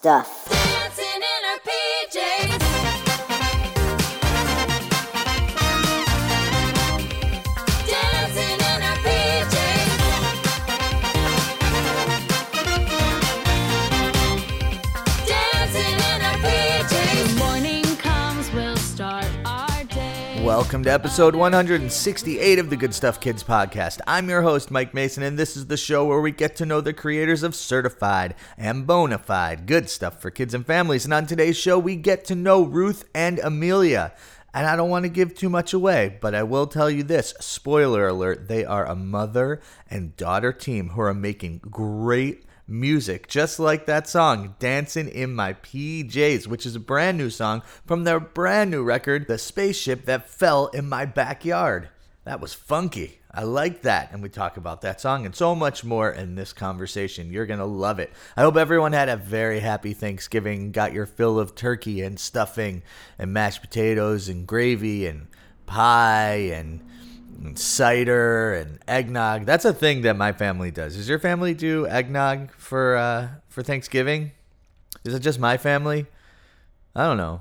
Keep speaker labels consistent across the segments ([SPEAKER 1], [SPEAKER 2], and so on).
[SPEAKER 1] Stuff.
[SPEAKER 2] Welcome to episode 168 of the Good Stuff Kids podcast. I'm your host, Mike Mason, and this is the show where we get to know the creators of certified and bona fide good stuff for kids and families. And on today's show, we get to know Ruth and Emilia. And I don't want to give too much away, but I will tell you this spoiler alert they are a mother and daughter team who are making great music, just like that song, Dancing in My PJs, which is a brand new song from their brand new record, The Spaceship That Fell in My Backyard. That was funky. I like that. And we talk about that song and so much more in this conversation. You're going to love it. I hope everyone had a very happy Thanksgiving, got your fill of turkey and stuffing and mashed potatoes and gravy and pie and and cider and eggnog. That's a thing that my family does. Does your family do eggnog for uh, for Thanksgiving? Is it just my family? I don't know.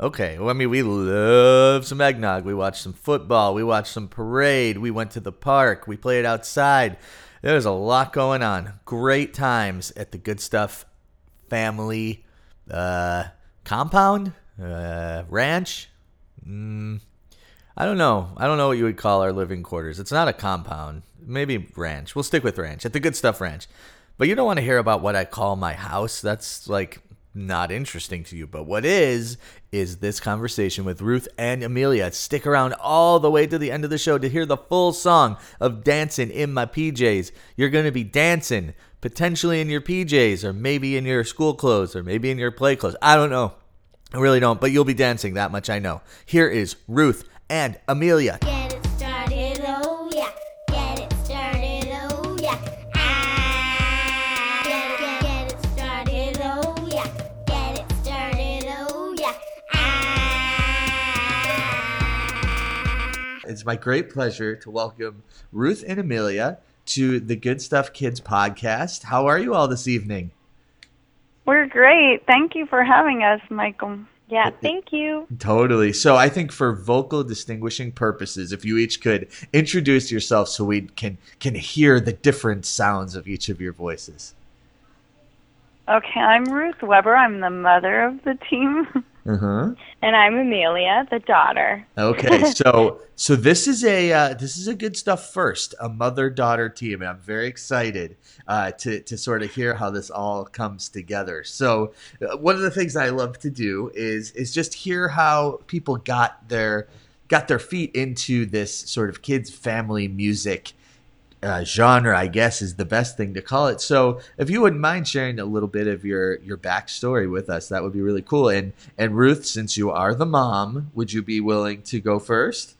[SPEAKER 2] Okay, well, I mean, we love some eggnog. We watched some football. We watched some parade. We went to the park. We played outside. There was a lot going on. Great times at the Good Stuff family uh, compound, uh, ranch. Mm, I don't know. I don't know what you would call our living quarters. It's not a compound. Maybe ranch. We'll stick with ranch at the Good Stuff Ranch. But you don't want to hear about what I call my house. That's like not interesting to you. But what is, is this conversation with Ruth and Emilia. Stick around all the way to the end of the show to hear the full song of Dancing in My PJs. You're going to be dancing, potentially in your PJs, or maybe in your school clothes, or maybe in your play clothes. I don't know. I really don't. But you'll be dancing, that much I know. Here is Ruth and Emilia.
[SPEAKER 3] Get it started, oh yeah. Get it started, oh yeah. Ah. Get get, get it started, oh yeah. Get it started, oh yeah. Ah.
[SPEAKER 2] It's my great pleasure to welcome Ruth and Emilia to the Good Stuff Kids podcast. How are you all this evening?
[SPEAKER 4] We're great. Thank you for having us, Michael. Yeah, thank you.
[SPEAKER 2] Totally. So I think for vocal distinguishing purposes, if you each could introduce yourself so we can can hear the different sounds of each of your voices.
[SPEAKER 4] Okay, I'm Ruth Weber. I'm the mother of the team.
[SPEAKER 2] Uh-huh.
[SPEAKER 4] And I'm Emilia, the daughter.
[SPEAKER 2] Okay, so so this is a uh, this is a good stuff first, a mother daughter team, and I'm very excited uh, to to sort of hear how this all comes together. So uh, one of the things I love to do is is just hear how people got their got their feet into this sort of kids family music uh, genre, I guess, is the best thing to call it. So, if you wouldn't mind sharing a little bit of your your backstory with us, that would be really cool. And and Ruth, since you are the mom, would you be willing to go first?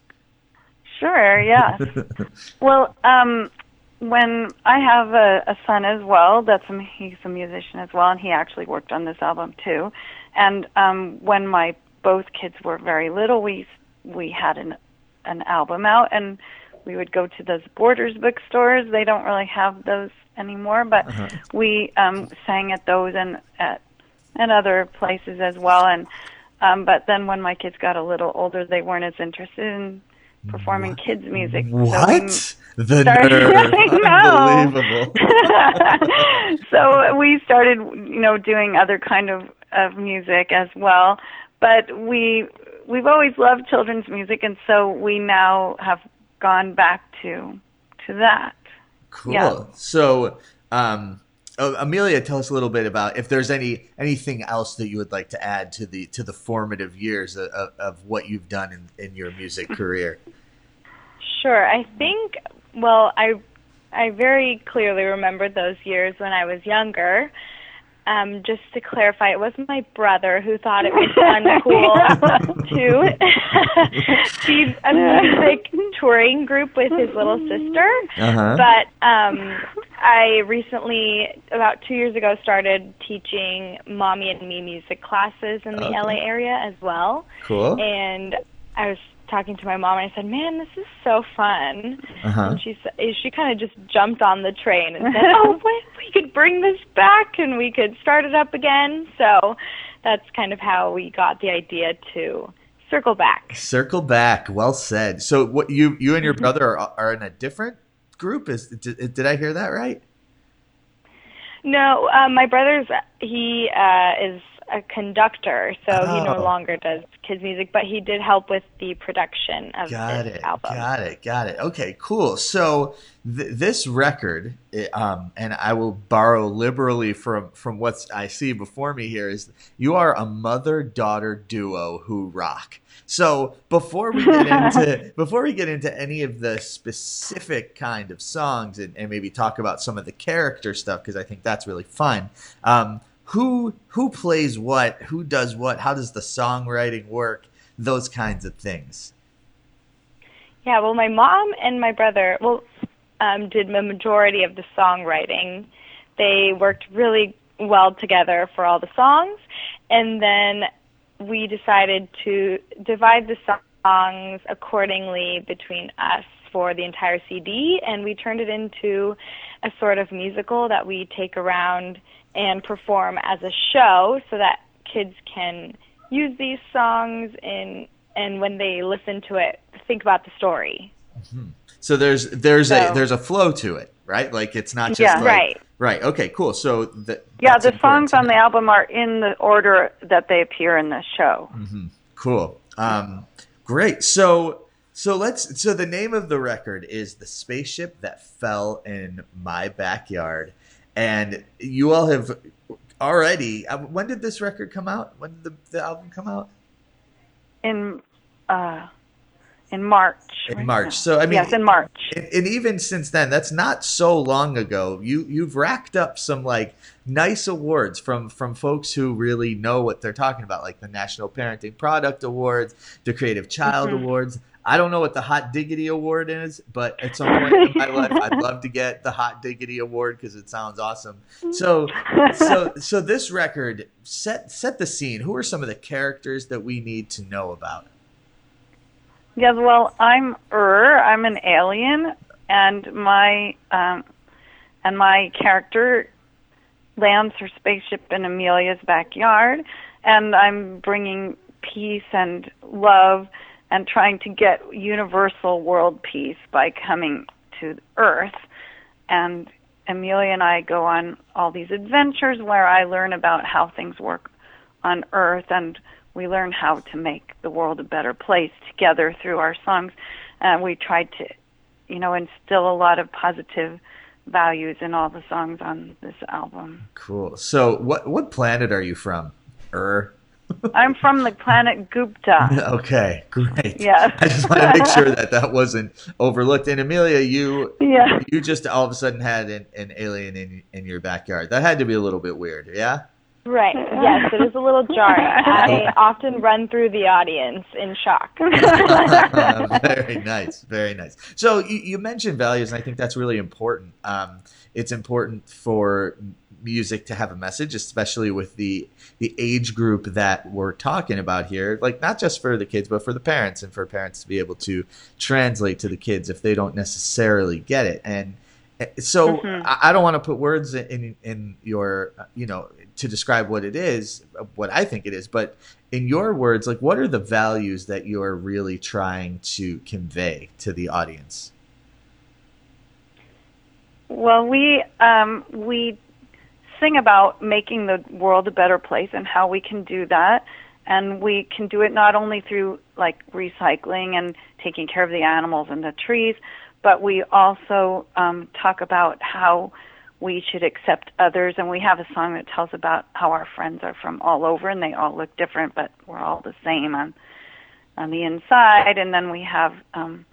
[SPEAKER 4] Sure, yeah. well, um, when I have a, a son as well, that's a, he's a musician as well, and he actually worked on this album too. And um, when my both kids were very little, we we had an an album out, and we would go to those Borders bookstores. They don't really have those anymore, but
[SPEAKER 2] Uh-huh.
[SPEAKER 4] we um, sang at those and at and other places as well. And um, but then when my kids got a little older, they weren't as interested in performing kids music. So
[SPEAKER 2] What? the
[SPEAKER 4] started-
[SPEAKER 2] nerve! Unbelievable.
[SPEAKER 4] so we started, you know, doing other kind of of music as well. But we we've always loved children's music, and so we now have gone back to to that.
[SPEAKER 2] Cool.
[SPEAKER 4] Yeah.
[SPEAKER 2] So, um, Emilia, tell us a little bit about if there's any anything else that you would like to add to the to the formative years of, of, of what you've done in, in your music career.
[SPEAKER 5] Sure. I think well, I I very clearly remember those years when I was younger. Um, just to clarify, it was my brother who thought it was uncool to be a music touring group with his little sister.
[SPEAKER 2] Uh-huh.
[SPEAKER 5] But um, I recently, about two years ago, started teaching mommy and me music classes in the
[SPEAKER 2] Okay.
[SPEAKER 5] LA area as well
[SPEAKER 2] Cool.
[SPEAKER 5] and I was talking to my mom and I said, "Man, this is so fun."
[SPEAKER 2] Uh-huh.
[SPEAKER 5] And she sa- she kind of just jumped on the train and said, "Oh, wait, we could bring this back and we could start it up again." So that's kind of how we got the idea to circle back.
[SPEAKER 2] Circle back. Well said. So what you you and your brother are, are in a different group? Is did, did I hear that right?
[SPEAKER 5] No, um, my brother's he uh, is a conductor, so he no
[SPEAKER 2] Oh.
[SPEAKER 5] longer does kids music, but he did help with the production of
[SPEAKER 2] Got
[SPEAKER 5] this
[SPEAKER 2] it.
[SPEAKER 5] album.
[SPEAKER 2] Got it. Got it. Okay, cool. So th- this record, um, and I will borrow liberally from from what I see before me here, is you are a mother daughter duo who rock. So before we get into before we get into any of the specific kind of songs and, and maybe talk about some of the character stuff because I think that's really fun. Um, who who plays what? Who does what? How does the songwriting work? Those kinds of things.
[SPEAKER 5] Yeah, well, my mom and my brother, well, um, did the majority of the songwriting. They worked really well together for all the songs, and then we decided to divide the songs accordingly between us for the entire CD, and we turned it into a sort of musical that we take around and perform as a show, so that kids can use these songs in and when they listen to it, think about the story.
[SPEAKER 2] So there's there's a there's a flow to it, right? Like it's not just
[SPEAKER 4] Yeah.
[SPEAKER 2] like,
[SPEAKER 5] Right.
[SPEAKER 2] right. Okay, cool. So the,
[SPEAKER 4] Yeah, the songs on the album are in the order that they appear in the show.
[SPEAKER 2] Cool. Um, great. So so let's so the name of the record is the spaceship that fell in my backyard, and you all have already. uh, When did this record come out? When did the, the album come out?
[SPEAKER 4] In uh, in March.
[SPEAKER 2] In
[SPEAKER 4] right?
[SPEAKER 2] March. So, I mean-
[SPEAKER 4] yes, in March.
[SPEAKER 2] and, and even since then that's not so long ago you you've racked up some like nice awards from from folks who really know what they're talking about like the national parenting product awards the creative child awards i don't know what the hot diggity award is but at some point in my life i'd love to get the hot diggity award because it sounds awesome so so so this record set set the scene who are some of the characters that we need to know about
[SPEAKER 4] Yes, well, I'm Ur. I'm an alien, and my um, and my character lands her spaceship in Emilia's backyard, and I'm bringing peace and love and trying to get universal world peace by coming to Earth. And Emilia and I go on all these adventures where I learn about how things work on Earth and we learn how to make the world a better place together through our songs. And we tried to, you know, instill a lot of positive values in all the songs on this album.
[SPEAKER 2] cool so what what planet are you from er
[SPEAKER 4] I'm from the planet Gupta.
[SPEAKER 2] Okay, great.
[SPEAKER 4] Yeah.
[SPEAKER 2] I just want to make sure that that wasn't overlooked. And Emilia, you
[SPEAKER 4] Yeah.
[SPEAKER 2] you just all of a sudden had an, an alien in in your backyard. That had to be a little bit weird, yeah.
[SPEAKER 5] Right. Yes, it is a little jarring. I often run through the audience in shock.
[SPEAKER 2] very nice, very nice. So you, you mentioned values, and I think that's really important. Um, it's important for music to have a message, especially with the the age group that we're talking about here. Like not just for the kids, but for the parents, and for parents to be able to translate to the kids if they don't necessarily get it. And uh, so I, I don't want to put words in in your uh, you know to describe what it is, uh, what I think it is, but in your words, like what are the values that you're really trying to convey to the audience?
[SPEAKER 4] Well, we um, we sing about making the world a better place and how we can do that, and we can do it not only through like recycling and taking care of the animals and the trees, but we also um, talk about how we should accept others. And we have a song that tells about how our friends are from all over and they all look different, but we're all the same on on the inside. And then we have um,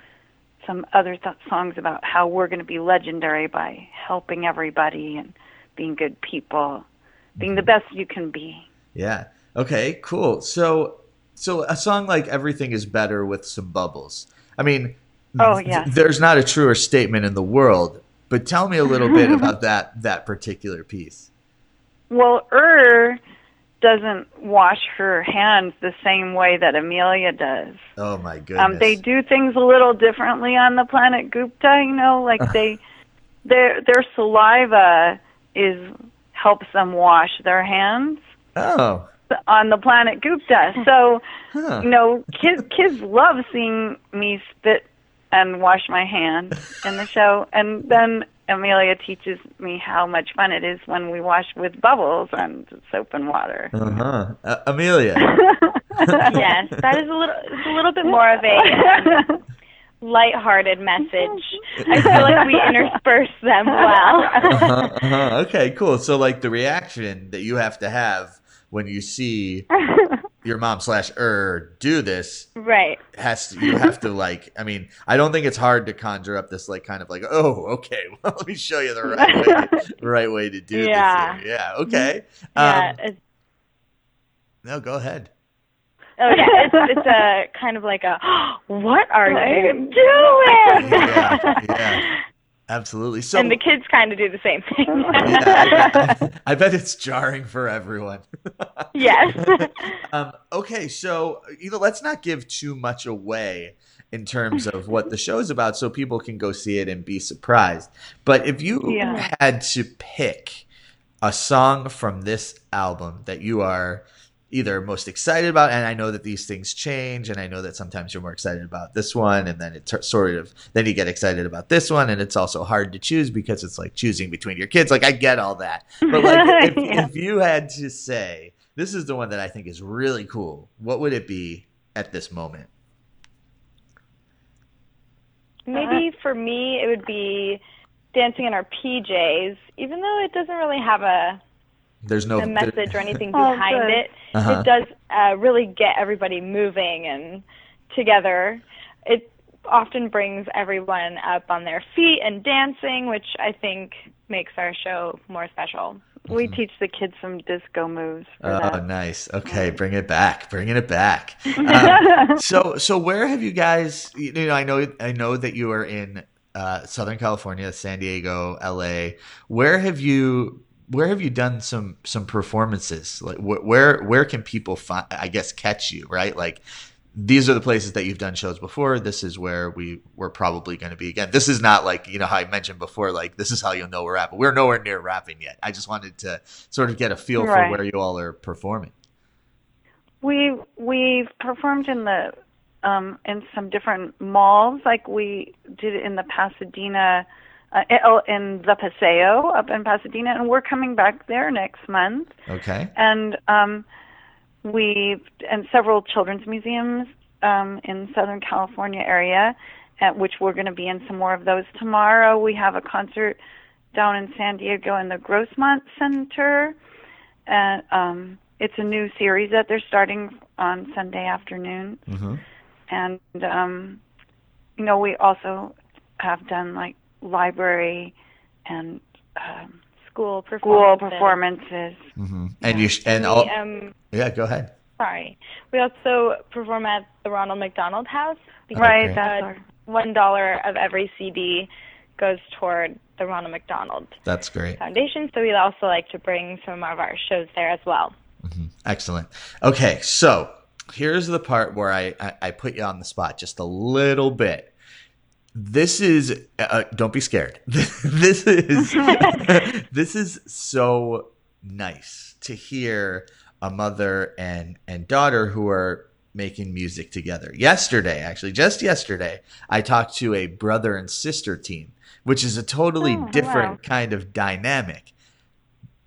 [SPEAKER 4] some other th- songs about how we're going to be legendary by helping everybody and being good people, being the best you can be.
[SPEAKER 2] Yeah. Okay. Cool. So, so a song like "Everything Is Better" with some bubbles. I mean,
[SPEAKER 4] Oh,
[SPEAKER 2] th- there's not a truer statement in the world. But tell me a little bit about that that particular piece.
[SPEAKER 4] Well, Ur doesn't wash her hands the same way that Emilia does.
[SPEAKER 2] Oh my goodness.
[SPEAKER 4] Um, they do things a little differently on the planet Gupta, you know, like they their their saliva is helps them wash their hands
[SPEAKER 2] Oh.
[SPEAKER 4] on the planet Gupta. So,
[SPEAKER 2] Huh.
[SPEAKER 4] you know, kids kids love seeing me spit and wash my hands in the show, and then Emilia teaches me how much fun it is when we wash with bubbles and soap and water.
[SPEAKER 2] Uh-huh. Uh, Emilia.
[SPEAKER 5] yes, that is a little it's a little bit more of a lighthearted message. I feel like we intersperse them well.
[SPEAKER 2] uh-huh, uh-huh. Okay, cool. So like the reaction that you have to have when you see your mom slash er do this
[SPEAKER 5] right.
[SPEAKER 2] has to you have to like I mean, I don't think it's hard to conjure up this like kind of like, oh, okay, well let me show you the right way right way to do
[SPEAKER 5] Yeah.
[SPEAKER 2] this here. Yeah, okay.
[SPEAKER 5] Yeah.
[SPEAKER 2] Um,
[SPEAKER 5] It's,
[SPEAKER 2] no, go ahead.
[SPEAKER 5] Oh yeah. It's, it's a kind of like a what are you doing?
[SPEAKER 2] Yeah, yeah. Absolutely. So
[SPEAKER 5] and the kids kind of do the same thing.
[SPEAKER 2] yeah, I, I bet it's jarring for everyone.
[SPEAKER 5] yes.
[SPEAKER 2] um, okay, so you know, let's not give too much away in terms of what the show's about, so people can go see it and be surprised. But if you
[SPEAKER 4] Yeah.
[SPEAKER 2] had to pick a song from this album that you are either most excited about, and I know that these things change, and I know that sometimes you're more excited about this one, and then it t- sort of then you get excited about this one, and it's also hard to choose because it's like choosing between your kids. Like I get all that, but like if,
[SPEAKER 4] Yeah.
[SPEAKER 2] if you had to say this is the one that I think is really cool, what would it be at this moment?
[SPEAKER 5] Maybe uh-huh. for me it would be dancing in our PJs, even though it doesn't really have a,
[SPEAKER 2] There's no
[SPEAKER 5] a message or anything
[SPEAKER 4] Oh,
[SPEAKER 5] behind it.
[SPEAKER 2] Uh-huh.
[SPEAKER 5] It does uh, really get everybody moving and together. It often brings everyone up on their feet and dancing, which I think makes our show more special.
[SPEAKER 4] We teach the kids some disco moves
[SPEAKER 2] Oh,
[SPEAKER 4] that.
[SPEAKER 2] nice. Okay, bring it back. Bringing it back. Um, so, so where have you guys? You know, I know, I know that you are in uh, Southern California, San Diego, L.A. Where have you? Where have you done some some performances? Like, wh- where where can people find? I guess catch you, right? Like, these are the places that you've done shows before. This is where we we're probably going to be again. This is not like you know how I mentioned before. Like, this is how you'll know we're rapping. We're nowhere near rapping yet. I just wanted to sort of get a feel for where you all are performing.
[SPEAKER 4] We we've performed in the um in some different malls like we did it in the Pasadena uh, oh, in the Paseo up in Pasadena and we're coming back there next month.
[SPEAKER 2] Okay.
[SPEAKER 4] and um we've and several children's museums um in Southern California area at which we're going to be in some more of those tomorrow. We have a concert down in San Diego in the Grossmont Center. And um it's a new series that they're starting on Sunday afternoon.
[SPEAKER 2] Hmm
[SPEAKER 4] and um you know we also have done like library and um
[SPEAKER 5] School
[SPEAKER 4] school
[SPEAKER 5] performances.
[SPEAKER 4] performances
[SPEAKER 2] hmm And you sh- and
[SPEAKER 5] We,
[SPEAKER 2] all.
[SPEAKER 5] um,
[SPEAKER 2] Yeah, go ahead.
[SPEAKER 5] sorry. We also perform at the Ronald McDonald House.
[SPEAKER 4] right
[SPEAKER 2] Okay.
[SPEAKER 4] that's
[SPEAKER 5] uh,
[SPEAKER 4] our
[SPEAKER 5] one dollar of every CD goes toward the Ronald McDonald
[SPEAKER 2] That's great.
[SPEAKER 5] Foundation. So we'd also like to bring some of our shows there as well.
[SPEAKER 2] Excellent. Okay, so here's the part where I, I, I put you on the spot just a little bit. This is uh, don't be scared. this is this is so nice to hear a mother and and daughter who are making music together. Yesterday, actually, just yesterday, I talked to a brother and sister team, which is a totally
[SPEAKER 4] Oh,
[SPEAKER 2] different
[SPEAKER 4] wow.
[SPEAKER 2] kind of dynamic.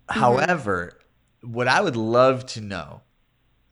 [SPEAKER 2] However, what I would love to know,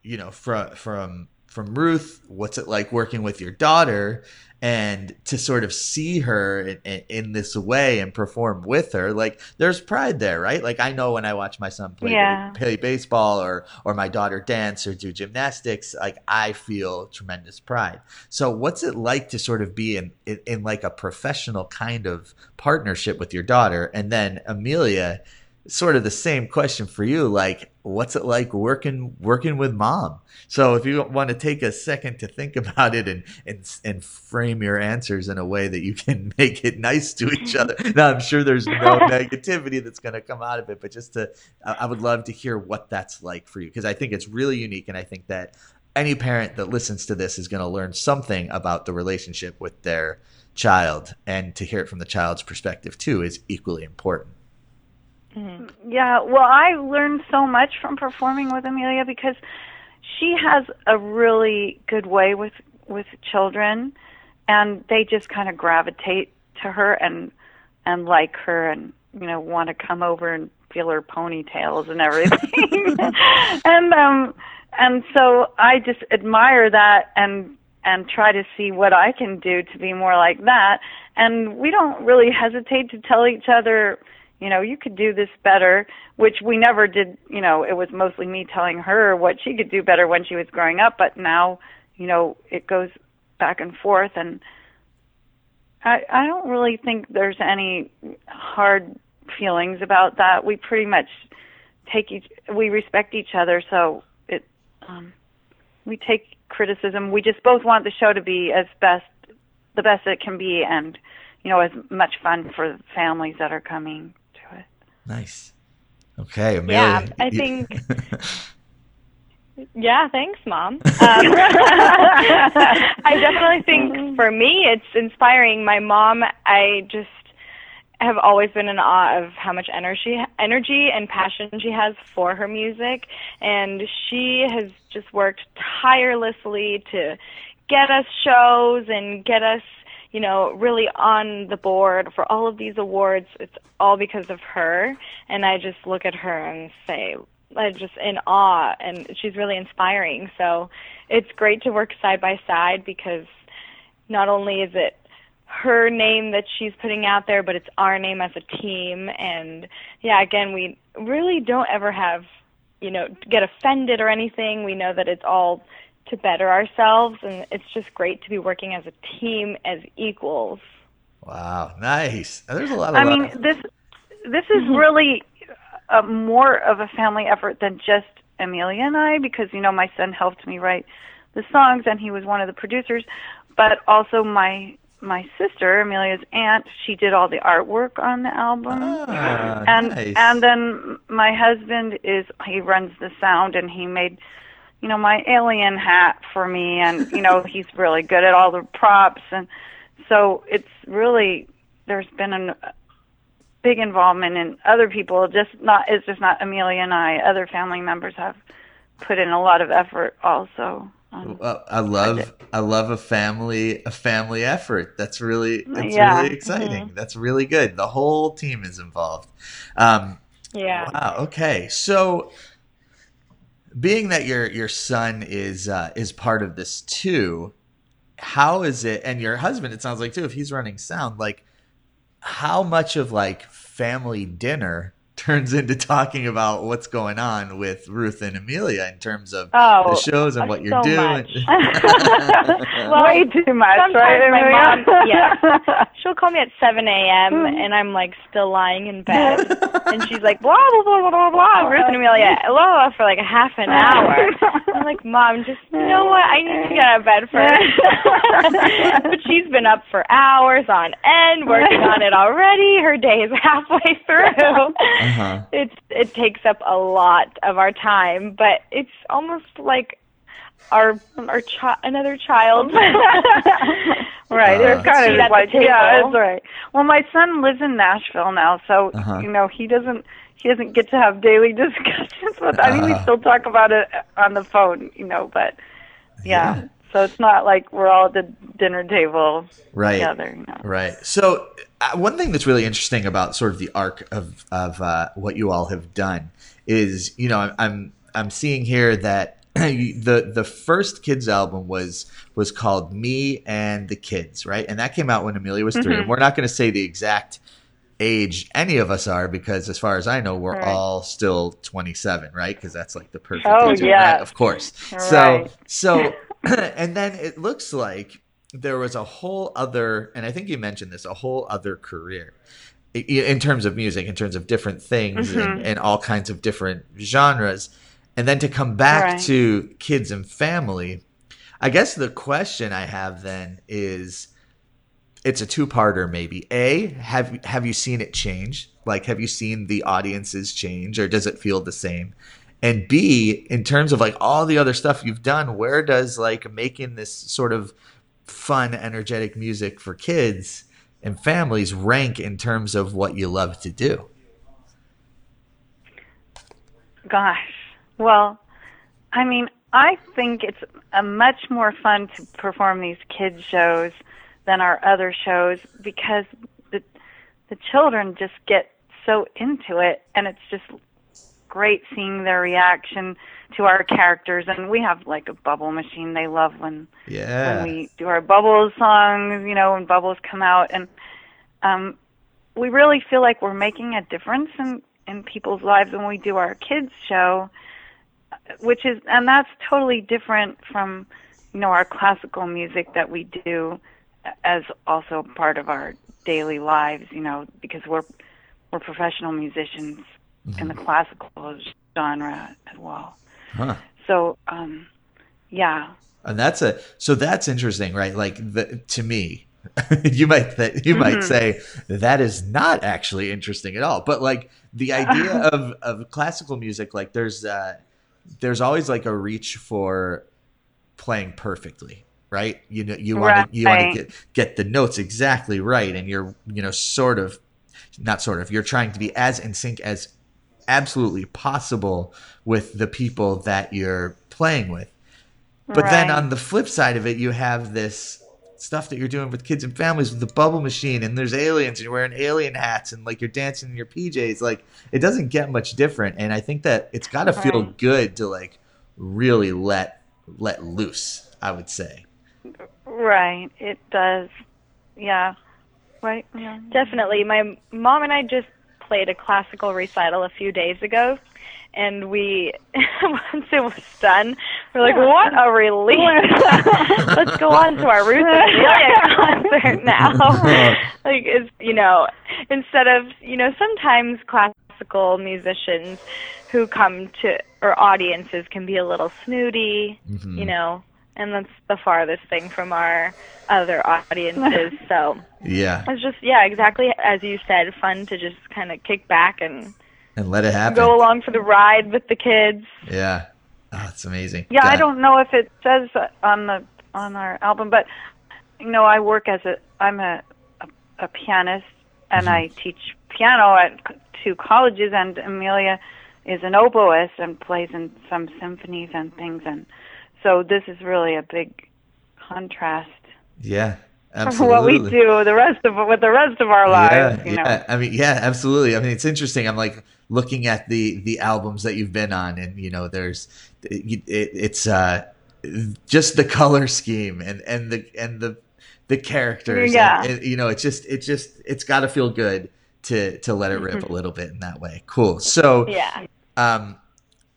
[SPEAKER 2] you know, from from from Ruth, what's it like working with your daughter, and to sort of see her in, in, in this way and perform with her, like there's pride there, right? Like I know when I watch my son play
[SPEAKER 4] Yeah.
[SPEAKER 2] play baseball or or my daughter dance or do gymnastics, like I feel tremendous pride. So what's it like to sort of be in, in in like a professional kind of partnership with your daughter, and then Emilia? sort of the same question for you like what's it like working working with mom? So if you want to take a second to think about it and and and frame your answers in a way that you can make it nice to each other. Now I'm sure there's no negativity that's going to come out of it, but just to I I would love to hear what that's like for you because I think it's really unique and I think that any parent that listens to this is going to learn something about the relationship with their child and to hear it from the child's perspective too is equally important.
[SPEAKER 4] Yeah, well, I learned so much from performing with Emilia because she has a really good way with with children, and they just kind of gravitate to her and and like her, and you know want to come over and feel her ponytails and everything, and um and so I just admire that and and try to see what I can do to be more like that. And we don't really hesitate to tell each other, you know, you could do this better, which we never did, you know, it was mostly me telling her what she could do better when she was growing up, but now, you know, it goes back and forth and I I don't really think there's any hard feelings about that. We pretty much take each we respect each other, so it um we take criticism. We just both want the show to be as best the best it can be and you know as much fun for families that are coming.
[SPEAKER 2] Nice. Okay, Emilia.
[SPEAKER 5] Yeah, I think- Yeah, thanks, Mom. Um, I definitely think for me it's inspiring. My mom, I just have always been in awe of how much energy energy and passion she has for her music and she has just worked tirelessly to get us shows and get us you know really on the board for all of these awards it's all because of her and i just look at her and say i'm just in awe and she's really inspiring so it's great to work side by side because not only is it her name that she's putting out there, but it's our name as a team. And yeah, again, we really don't ever have, you know, get offended or anything. We know that it's all to better ourselves, and it's just great to be working as a team as equals.
[SPEAKER 2] Wow, nice. There's a lot of
[SPEAKER 4] I
[SPEAKER 2] love.
[SPEAKER 4] mean, this this is really uh, more of a family effort than just Emilia and I, because you know my son helped me write the songs, and he was one of the producers. But also my my sister, Emilia's aunt, she did all the artwork on the album.
[SPEAKER 2] Ah,
[SPEAKER 4] and
[SPEAKER 2] nice.
[SPEAKER 4] and then my husband is he runs the sound and he made you know my alien hat for me and you know he's really good at all the props and so it's really there's been a big involvement in other people just not it's just not Emilia and I other family members have put in a lot of effort also um,
[SPEAKER 2] Well, I love I love a family a family effort. That's really that's
[SPEAKER 4] Yeah.
[SPEAKER 2] really exciting. That's really good. The whole team is involved. Um,
[SPEAKER 5] Yeah.
[SPEAKER 2] Wow. Okay. So, being that your your son is uh, is part of this too, how is it? And your husband, it sounds like too, if he's running sound, like how much of like family dinner turns into talking about what's going on with Ruth and Emilia in terms of
[SPEAKER 4] Oh,
[SPEAKER 2] the shows and what you're
[SPEAKER 5] so
[SPEAKER 2] doing.
[SPEAKER 5] Well,
[SPEAKER 4] way too much
[SPEAKER 5] sometimes
[SPEAKER 4] right
[SPEAKER 5] my
[SPEAKER 4] Emilia?
[SPEAKER 5] mom- yeah. She'll call me at 7 a.m. Hmm. and I'm like still lying in bed, and she's like blah blah blah blah blah blah. Oh, Ruth and oh. Emilia, blah, blah, for like a half an hour. I'm like, Mom, just you know what? I need to get out of bed first. but she's been up for hours on end working on it already. Her day is halfway through.
[SPEAKER 2] Uh-huh.
[SPEAKER 5] It's it takes up a lot of our time, but it's almost like our our chi- another child.
[SPEAKER 4] Right,
[SPEAKER 2] Uh,
[SPEAKER 4] it's kind of like yeah, that's right. Well, my son lives in Nashville now, so
[SPEAKER 2] Uh-huh.
[SPEAKER 4] you know he doesn't he doesn't get to have daily discussions with. I mean, we
[SPEAKER 2] Uh-huh.
[SPEAKER 4] still talk about it on the phone, you know, but yeah.
[SPEAKER 2] Yeah.
[SPEAKER 4] So it's not like we're all at the dinner table
[SPEAKER 2] Right.
[SPEAKER 4] together, you know.
[SPEAKER 2] Right. So uh, one thing that's really interesting about sort of the arc of of uh, what you all have done is, you know, I'm I'm, seeing here that the the first kids album was was called Me and the Kids, right? And that came out when Emilia was 3 And we're not going to say the exact age any of us are because as far as I know, we're
[SPEAKER 4] Right.
[SPEAKER 2] all still 27, right? Because that's like the perfect
[SPEAKER 4] Oh,
[SPEAKER 2] age,
[SPEAKER 4] yeah.
[SPEAKER 2] right? Of course. So so and then it looks like there was a whole other and I think you mentioned this, a whole other career in terms of music, in terms of different things
[SPEAKER 4] Mm-hmm.
[SPEAKER 2] and, and all kinds of different genres. And then to come back
[SPEAKER 4] Right.
[SPEAKER 2] to kids and family, I guess the question I have then is it's a two-parter maybe. A, have have you seen it change? Like have you seen the audiences change or does it feel the same? And B, in terms of like all the other stuff you've done, where does like making this sort of fun, energetic music for kids and families rank in terms of what you love to do?
[SPEAKER 4] Gosh. Well, I mean, I think it's a much more fun to perform these kids shows than our other shows because the the children just get so into it and it's just great seeing their reaction to our characters. And we have like a bubble machine they love when
[SPEAKER 2] Yeah.
[SPEAKER 4] when we do our bubbles songs, you know, when bubbles come out. And um we really feel like we're making a difference in in people's lives when we do our kids show which is and that's totally different from you know our classical music that we do as also part of our daily lives, you know, because we're we're professional musicians in the classical genre as well.
[SPEAKER 2] Huh.
[SPEAKER 4] So, um yeah.
[SPEAKER 2] And that's a so that's interesting, right? Like the, to me, you might th- you might say that is not actually interesting at all. But like the idea of of classical music, like there's uh, there's always like a reach for playing perfectly, right? You know, you want to you want to get get the notes exactly right, and you're you know sort of not sort of you're trying to be as in sync as absolutely possible with the people that you're playing with. But then on the flip side of it, you have this stuff that you're doing with kids and families with the bubble machine, and there's aliens, and you're wearing alien hats, and like you're dancing in your PJs. Like it doesn't get much different, and I think that it's got to feel good to like really let let loose. I would say.
[SPEAKER 4] Right. It does. Yeah. Right. Yeah.
[SPEAKER 5] Definitely. My mom and I just played a classical recital a few days ago, and we, once it was done, we're like, what a relief. Let's go on to our Ruth Emilia concert now. like, it's, you know, instead of, you know, sometimes classical musicians who come to, or audiences can be a little snooty, mm-hmm. you know, and that's the farthest thing from our other audiences. so
[SPEAKER 2] Yeah,
[SPEAKER 5] it's just yeah, exactly as you said, fun to just kind of kick back and
[SPEAKER 2] and let it happen.
[SPEAKER 5] go along for the ride with the kids.
[SPEAKER 2] Yeah, ah, oh, it's amazing.
[SPEAKER 4] Yeah, I don't know if it says on the on our album, but you know, I work as a I'm a a, a pianist and mm-hmm. I teach piano at two colleges, and Emilia is an oboist and plays in some symphonies and things, and so this is really a big contrast
[SPEAKER 2] Yeah,
[SPEAKER 4] from
[SPEAKER 2] absolutely.
[SPEAKER 4] what we do the rest of with the rest of our lives.
[SPEAKER 2] yeah,
[SPEAKER 4] you know.
[SPEAKER 2] yeah. I mean, yeah, absolutely. I mean, it's interesting. I'm like looking at the the albums that you've been on, and you know, there's it, it, it's uh just the color scheme and and the and the the characters.
[SPEAKER 4] Yeah.
[SPEAKER 2] and, and, you know, it's just it just it's got to feel good to to let it rip a little bit in that way. Cool. So
[SPEAKER 5] Yeah.
[SPEAKER 2] um,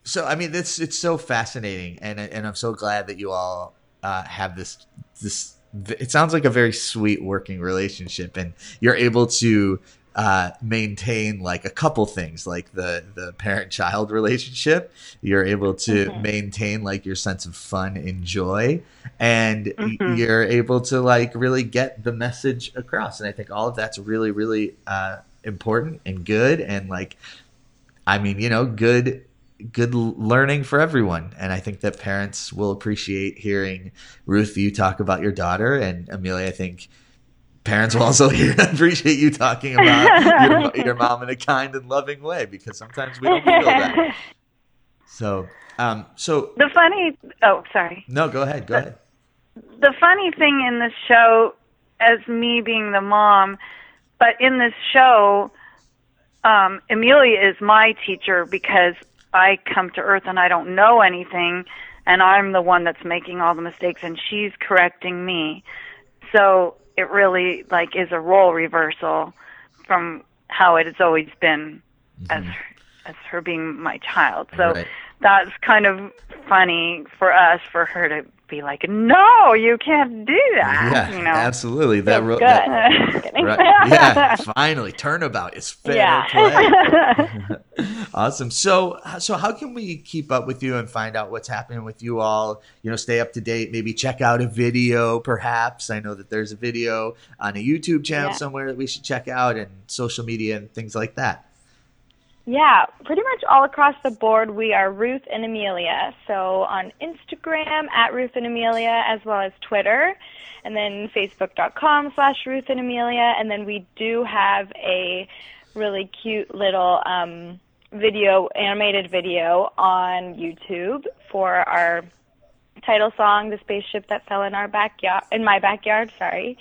[SPEAKER 2] so I mean, it's it's so fascinating, and and I'm so glad that you all uh, have this this. It sounds like a very sweet working relationship, and you're able to uh, maintain like a couple things, like the the parent child relationship. You're able to maintain like your sense of fun and joy, and y- you're able to like really get the message across. And I think all of that's really really uh, important and good, and like I mean, you know, good good learning for everyone. And I think that parents will appreciate hearing Ruth you talk about your daughter and Emilia, I think parents will also hear, appreciate you talking about your, your mom in a kind and loving way because sometimes we don't feel that. So, um, so
[SPEAKER 4] The funny oh sorry.
[SPEAKER 2] no, go ahead, go ahead.
[SPEAKER 4] the funny thing in this show, as me being the mom, but in this show, um, Emilia is my teacher because I come to Earth and I don't know anything, and I'm the one that's making all the mistakes, and she's correcting me. So it really like is a role reversal from how it has always been as her, as her being my child. So
[SPEAKER 2] Right.
[SPEAKER 4] that's kind of funny for us for her to be like, "No, you can't do that."
[SPEAKER 2] Yeah,
[SPEAKER 4] you know.
[SPEAKER 2] absolutely. That
[SPEAKER 5] good.
[SPEAKER 2] that- Right. Yeah, finally, turnabout is fair
[SPEAKER 5] Yeah.
[SPEAKER 2] play. awesome. So, so how can we keep up with you and find out what's happening with you all? You know, stay up to date. Maybe check out a video, perhaps. I know that there's a video on a YouTube channel
[SPEAKER 5] Yeah.
[SPEAKER 2] somewhere that we should check out, and social media and things like that.
[SPEAKER 5] Yeah, pretty much all across the board, we are Ruth and Emilia. So on Instagram at Ruth and Emilia, as well as Twitter, and then Facebook.com slash Ruth and Emilia. And then we do have a really cute little um, video, animated video on YouTube for our title song, "The Spaceship That Fell in Our Backyard," in my backyard. Sorry,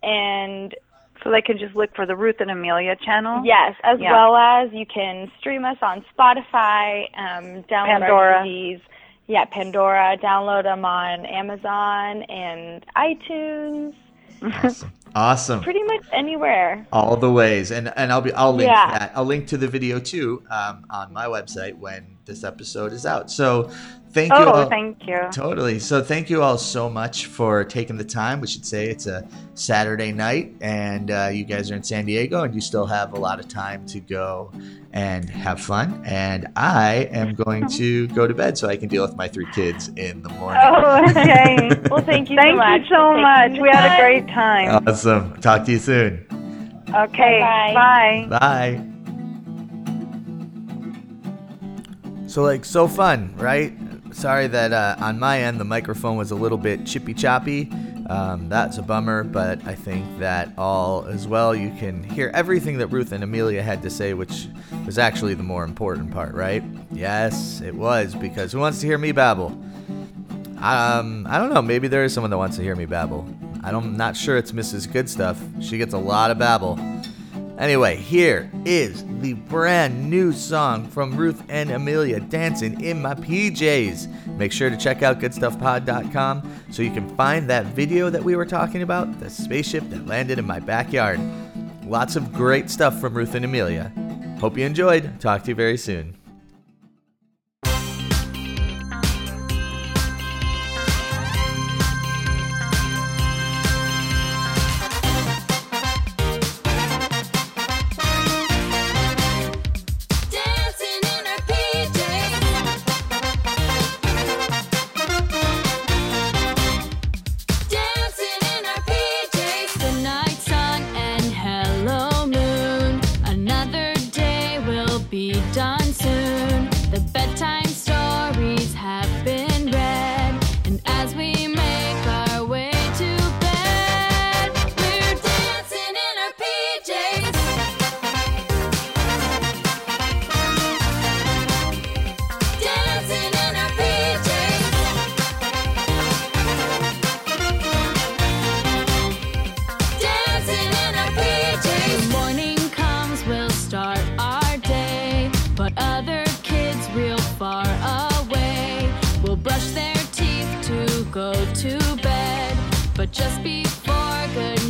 [SPEAKER 5] and
[SPEAKER 4] so they can just look for the Ruth and Emilia channel.
[SPEAKER 5] Yes, as
[SPEAKER 4] Yeah.
[SPEAKER 5] well as you can stream us on Spotify, um, download
[SPEAKER 4] Pandora.
[SPEAKER 5] our CDs. Yeah, Pandora. Download them on Amazon and iTunes.
[SPEAKER 2] Awesome. awesome.
[SPEAKER 5] Pretty much anywhere.
[SPEAKER 2] all the ways and and i'll be i'll link
[SPEAKER 5] Yeah.
[SPEAKER 2] that i'll link to the video too um, on my website when this episode is out so thank you
[SPEAKER 4] Oh, thank you.
[SPEAKER 2] totally so thank you all so much for taking the time we should say it's a saturday night and uh, you guys are in san diego and you still have a lot of time to go and have fun and i am going to go to bed so i can deal with my three kids in the morning
[SPEAKER 4] Oh, okay.
[SPEAKER 5] Well, thank you
[SPEAKER 4] Thank
[SPEAKER 5] so much.
[SPEAKER 4] you so
[SPEAKER 5] for
[SPEAKER 4] much.
[SPEAKER 5] taking the
[SPEAKER 4] We had a great time.
[SPEAKER 2] awesome talk to you soon
[SPEAKER 4] Okay.
[SPEAKER 5] Bye-bye.
[SPEAKER 4] Bye.
[SPEAKER 2] Bye. So like so fun, right? Sorry that uh, on my end the microphone was a little bit chippy choppy. Um, that's a bummer, but I think that all as well. You can hear everything that Ruth and Emilia had to say, which was actually the more important part, right? Yes, it was because who wants to hear me babble? Um, I don't know. Maybe there is someone that wants to hear me babble. I don't, I'm not sure it's Mrs. Good Stuff. She gets a lot of babble. Anyway, here is the brand new song from Ruth and Emilia, Dancing in My PJs. Make sure to check out goodstuffpod.com so you can find that video that we were talking about, the spaceship that landed in my backyard. Lots of great stuff from Ruth and Emilia. Hope you enjoyed. Talk to you very soon.
[SPEAKER 6] Go to bed. But just before good